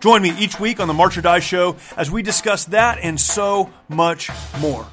Join me each week on the March or Die Show as we discuss that and so much more.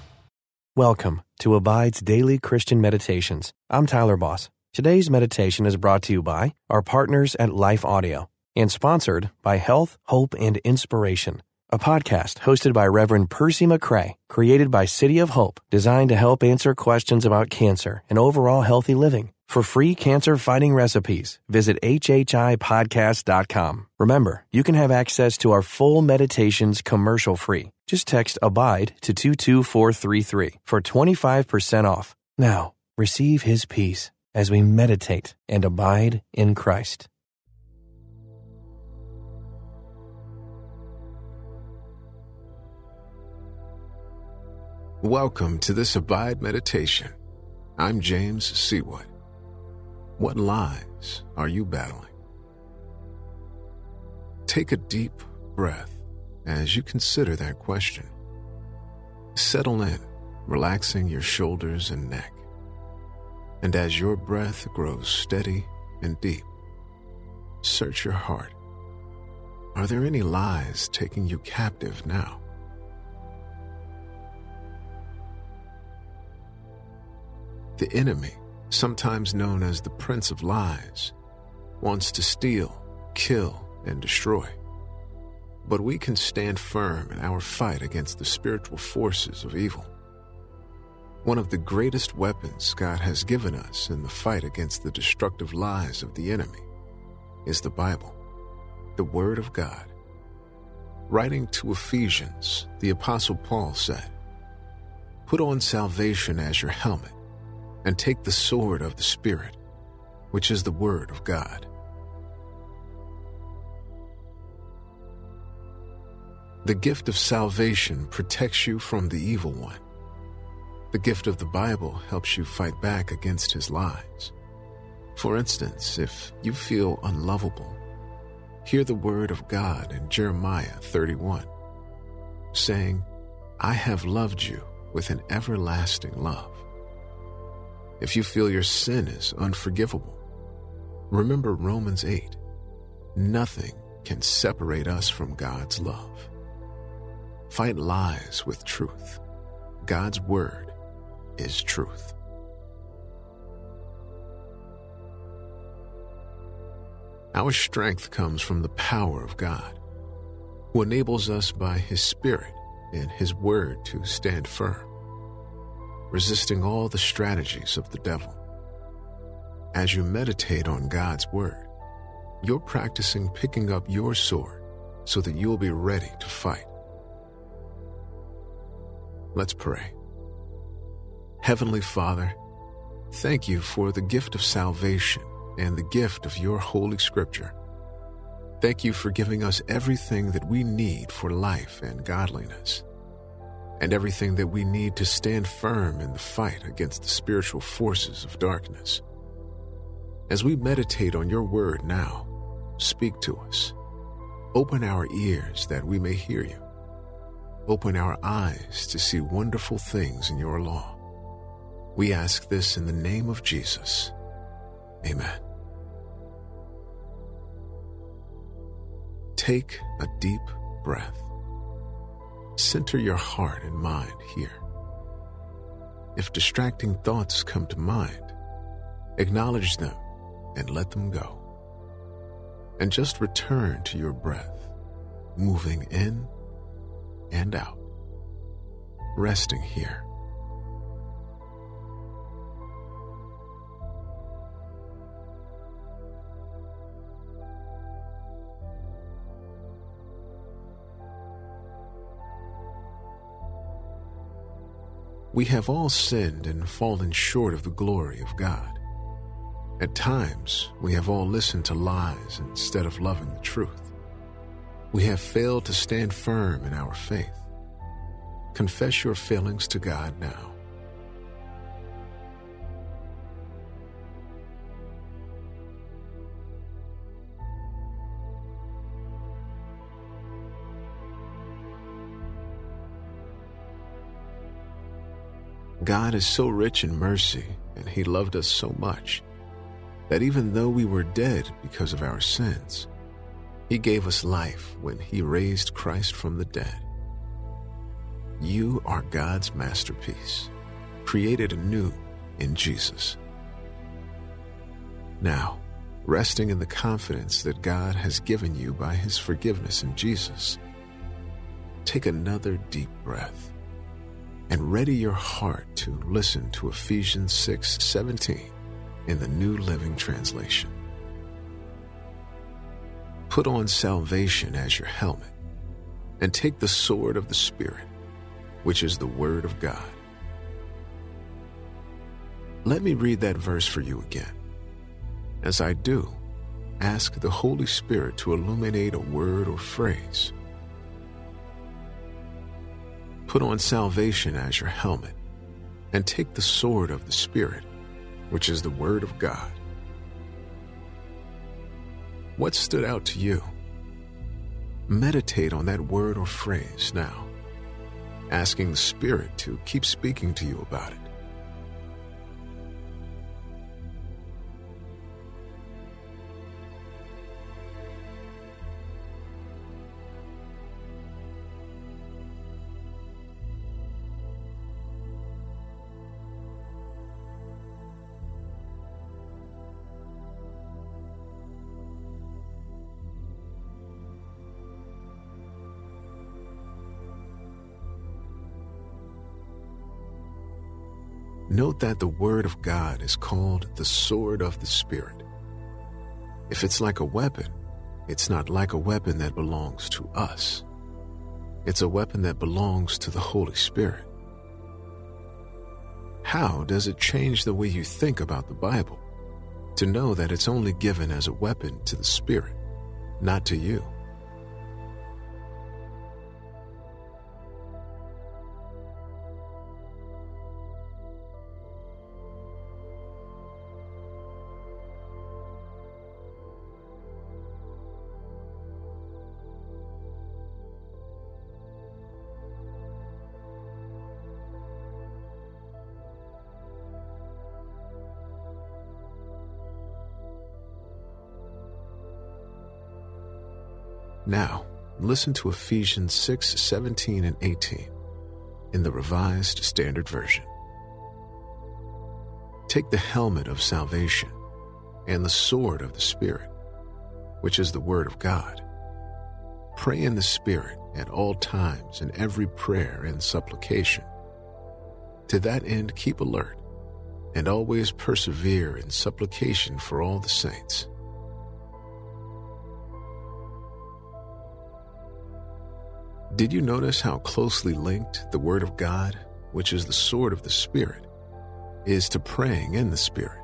Welcome to Abide's Daily Christian Meditations. I'm Tyler Boss. Today's meditation is brought to you by our partners at Life Audio and sponsored by Health, Hope, and Inspiration, a podcast hosted by Reverend Percy McCray, created by City of Hope, designed to help answer questions about cancer and overall healthy living. For free cancer fighting recipes, visit HHIPodcast.com. Remember, you can have access to our full meditations commercial free. Just text ABIDE to 22433 for 25% off. Now, receive His peace as we meditate and abide in Christ. Welcome to this Abide Meditation. I'm James Seawood. What lies are you battling? Take a deep breath as you consider that question. Settle in, relaxing your shoulders and neck. And as your breath grows steady and deep, search your heart. Are there any lies taking you captive now? The enemy, sometimes known as the Prince of Lies, wants to steal, kill, and destroy. But we can stand firm in our fight against the spiritual forces of evil. One of the greatest weapons God has given us in the fight against the destructive lies of the enemy is the Bible, the Word of God. Writing to Ephesians, the Apostle Paul said, Put on salvation as your helmet and take the sword of the Spirit, which is the Word of God. The gift of salvation protects you from the evil one. The gift of the Bible helps you fight back against his lies. For instance, if you feel unlovable, hear the word of God in Jeremiah 31, saying, I have loved you with an everlasting love. If you feel your sin is unforgivable, remember Romans 8. Nothing can separate us from God's love. Fight lies with truth. God's word is truth. Our strength comes from the power of God, who enables us by His Spirit and His Word to stand firm, resisting all the strategies of the devil. As you meditate on God's Word, you're practicing picking up your sword so that you'll be ready to fight. Let's pray. Heavenly Father, thank you for the gift of salvation and the gift of your Holy Scripture. Thank you for giving us everything that we need for life and godliness, and everything that we need to stand firm in the fight against the spiritual forces of darkness. As we meditate on your word now, speak to us. Open our ears that we may hear you. Open our eyes to see wonderful things in your law. We ask this in the name of Jesus. Amen. Take a deep breath. Center your heart and mind here. If distracting thoughts come to mind, acknowledge them and let them go. And just return to your breath, moving in and out, resting here. We have all sinned and fallen short of the glory of God. At times, we have all listened to lies instead of loving the truth. we have failed to stand firm in our faith. Confess your failings to God now. God is so rich in mercy, and He loved us so much, that even though we were dead because of our sins, He gave us life when He raised Christ from the dead. You are God's masterpiece, created anew in Jesus. Now, resting in the confidence that God has given you by His forgiveness in Jesus, take another deep breath and ready your heart to listen to Ephesians 6:17 in the New Living Translation. Put on salvation as your helmet and take the sword of the Spirit, which is the Word of God. Let me read that verse for you again. As I do, ask the Holy Spirit to illuminate a word or phrase Put on salvation as your helmet, and take the sword of the Spirit, which is the Word of God. What stood out to you? Meditate on that word or phrase now, asking the Spirit to keep speaking to you about it. Note that the Word of God is called the sword of the Spirit. If it's like a weapon, it's not like a weapon that belongs to us. It's a weapon that belongs to the Holy Spirit. How does it change the way you think about the Bible to know that it's only given as a weapon to the Spirit, not to you? Now, listen to Ephesians 6 17 and 18 in the Revised Standard Version. Take the helmet of salvation and the sword of the Spirit, which is the Word of God. Pray in the Spirit at all times in every prayer and supplication. To that end, keep alert and always persevere in supplication for all the saints Did you notice how closely linked the Word of God, which is the sword of the Spirit, is to praying in the Spirit?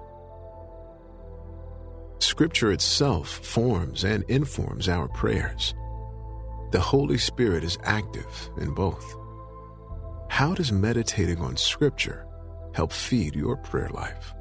Scripture itself forms and informs our prayers. The Holy Spirit is active in both. How does meditating on Scripture help feed your prayer life?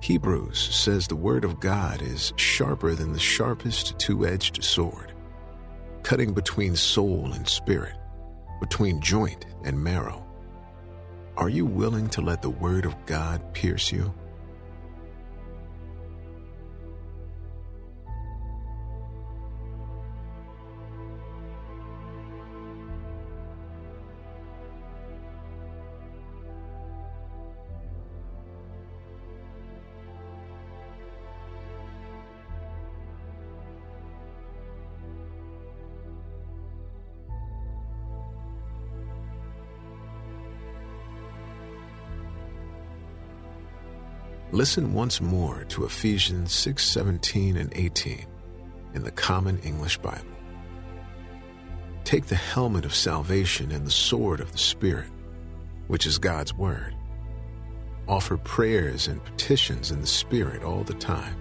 Hebrews says the Word of God is sharper than the sharpest two edged sword, cutting between soul and spirit, between joint and marrow. Are you willing to let the Word of God pierce you? Listen once more to Ephesians 6:17 and 18 in the Common English Bible. Take the helmet of salvation and the sword of the Spirit, which is God's Word. Offer prayers and petitions in the Spirit all the time.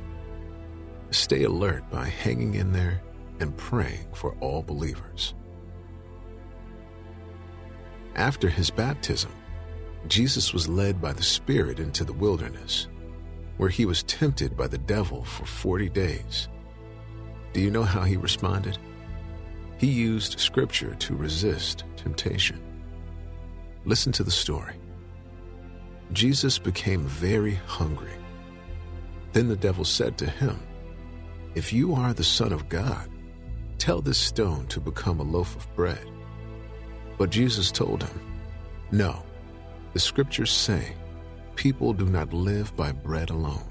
Stay alert by hanging in there and praying for all believers. After his baptism, Jesus was led by the Spirit into the wilderness, where he was tempted by the devil for 40 days. Do you know how he responded? He used Scripture to resist temptation. Listen to the story. Jesus became very hungry. Then the devil said to him, If you are the Son of God, tell this stone to become a loaf of bread. But Jesus told him, No, the Scriptures say, people do not live by bread alone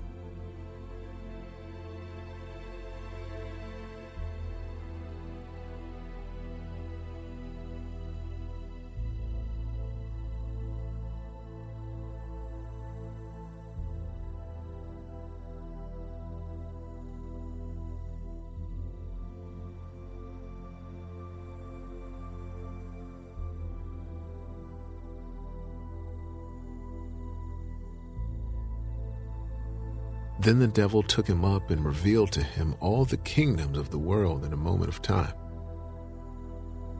Then the devil took him up and revealed to him all the kingdoms of the world in a moment of time.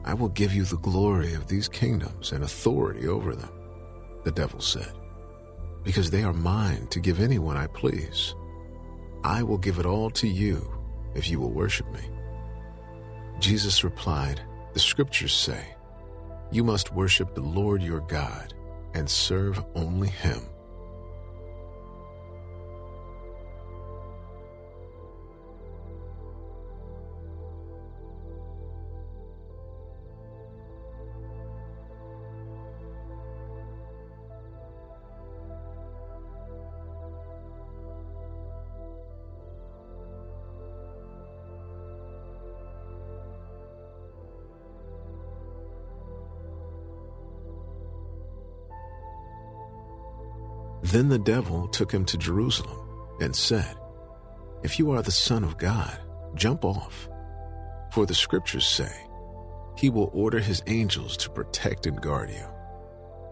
I will give you the glory of these kingdoms and authority over them, the devil said, because they are mine to give anyone I please. I will give it all to you if you will worship me. Jesus replied, The scriptures say, You must worship the Lord your God and serve only him. Then the devil took him to Jerusalem and said, If you are the Son of God, jump off. For the scriptures say, He will order His angels to protect and guard you.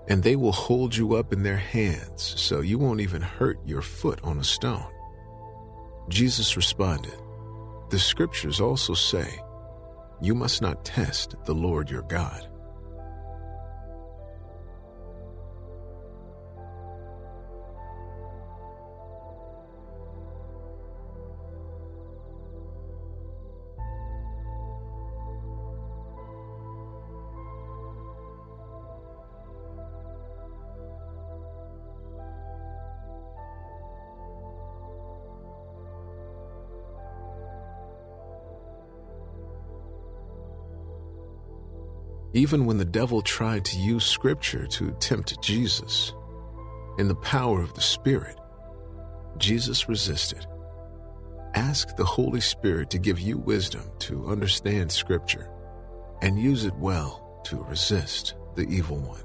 And they will hold you up in their hands so you won't even hurt your foot on a stone. Jesus responded, The scriptures also say, You must not test the Lord your God. Even when the devil tried to use scripture to tempt Jesus. In the power of the Spirit, Jesus resisted. Ask the Holy Spirit to give you wisdom to understand scripture and use it well to resist the evil one.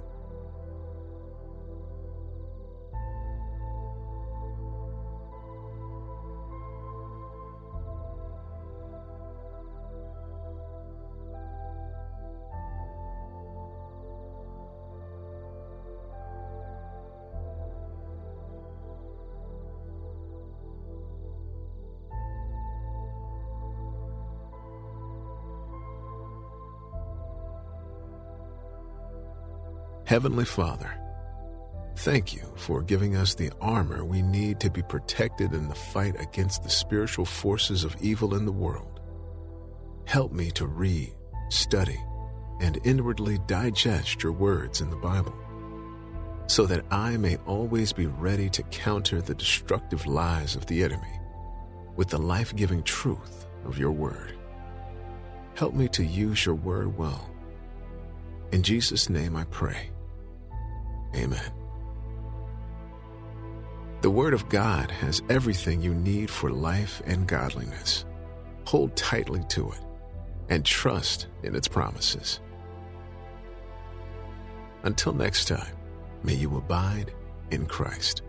Heavenly Father, thank you for giving us the armor we need to be protected in the fight against the spiritual forces of evil in the world. Help me to read, study, and inwardly digest your words in the Bible, so that I may always be ready to counter the destructive lies of the enemy with the life giving truth of your word. Help me to use your word well. In Jesus' name I pray. Amen. The Word of God has everything you need for life and godliness. Hold tightly to it and trust in its promises. Until next time, may you abide in Christ.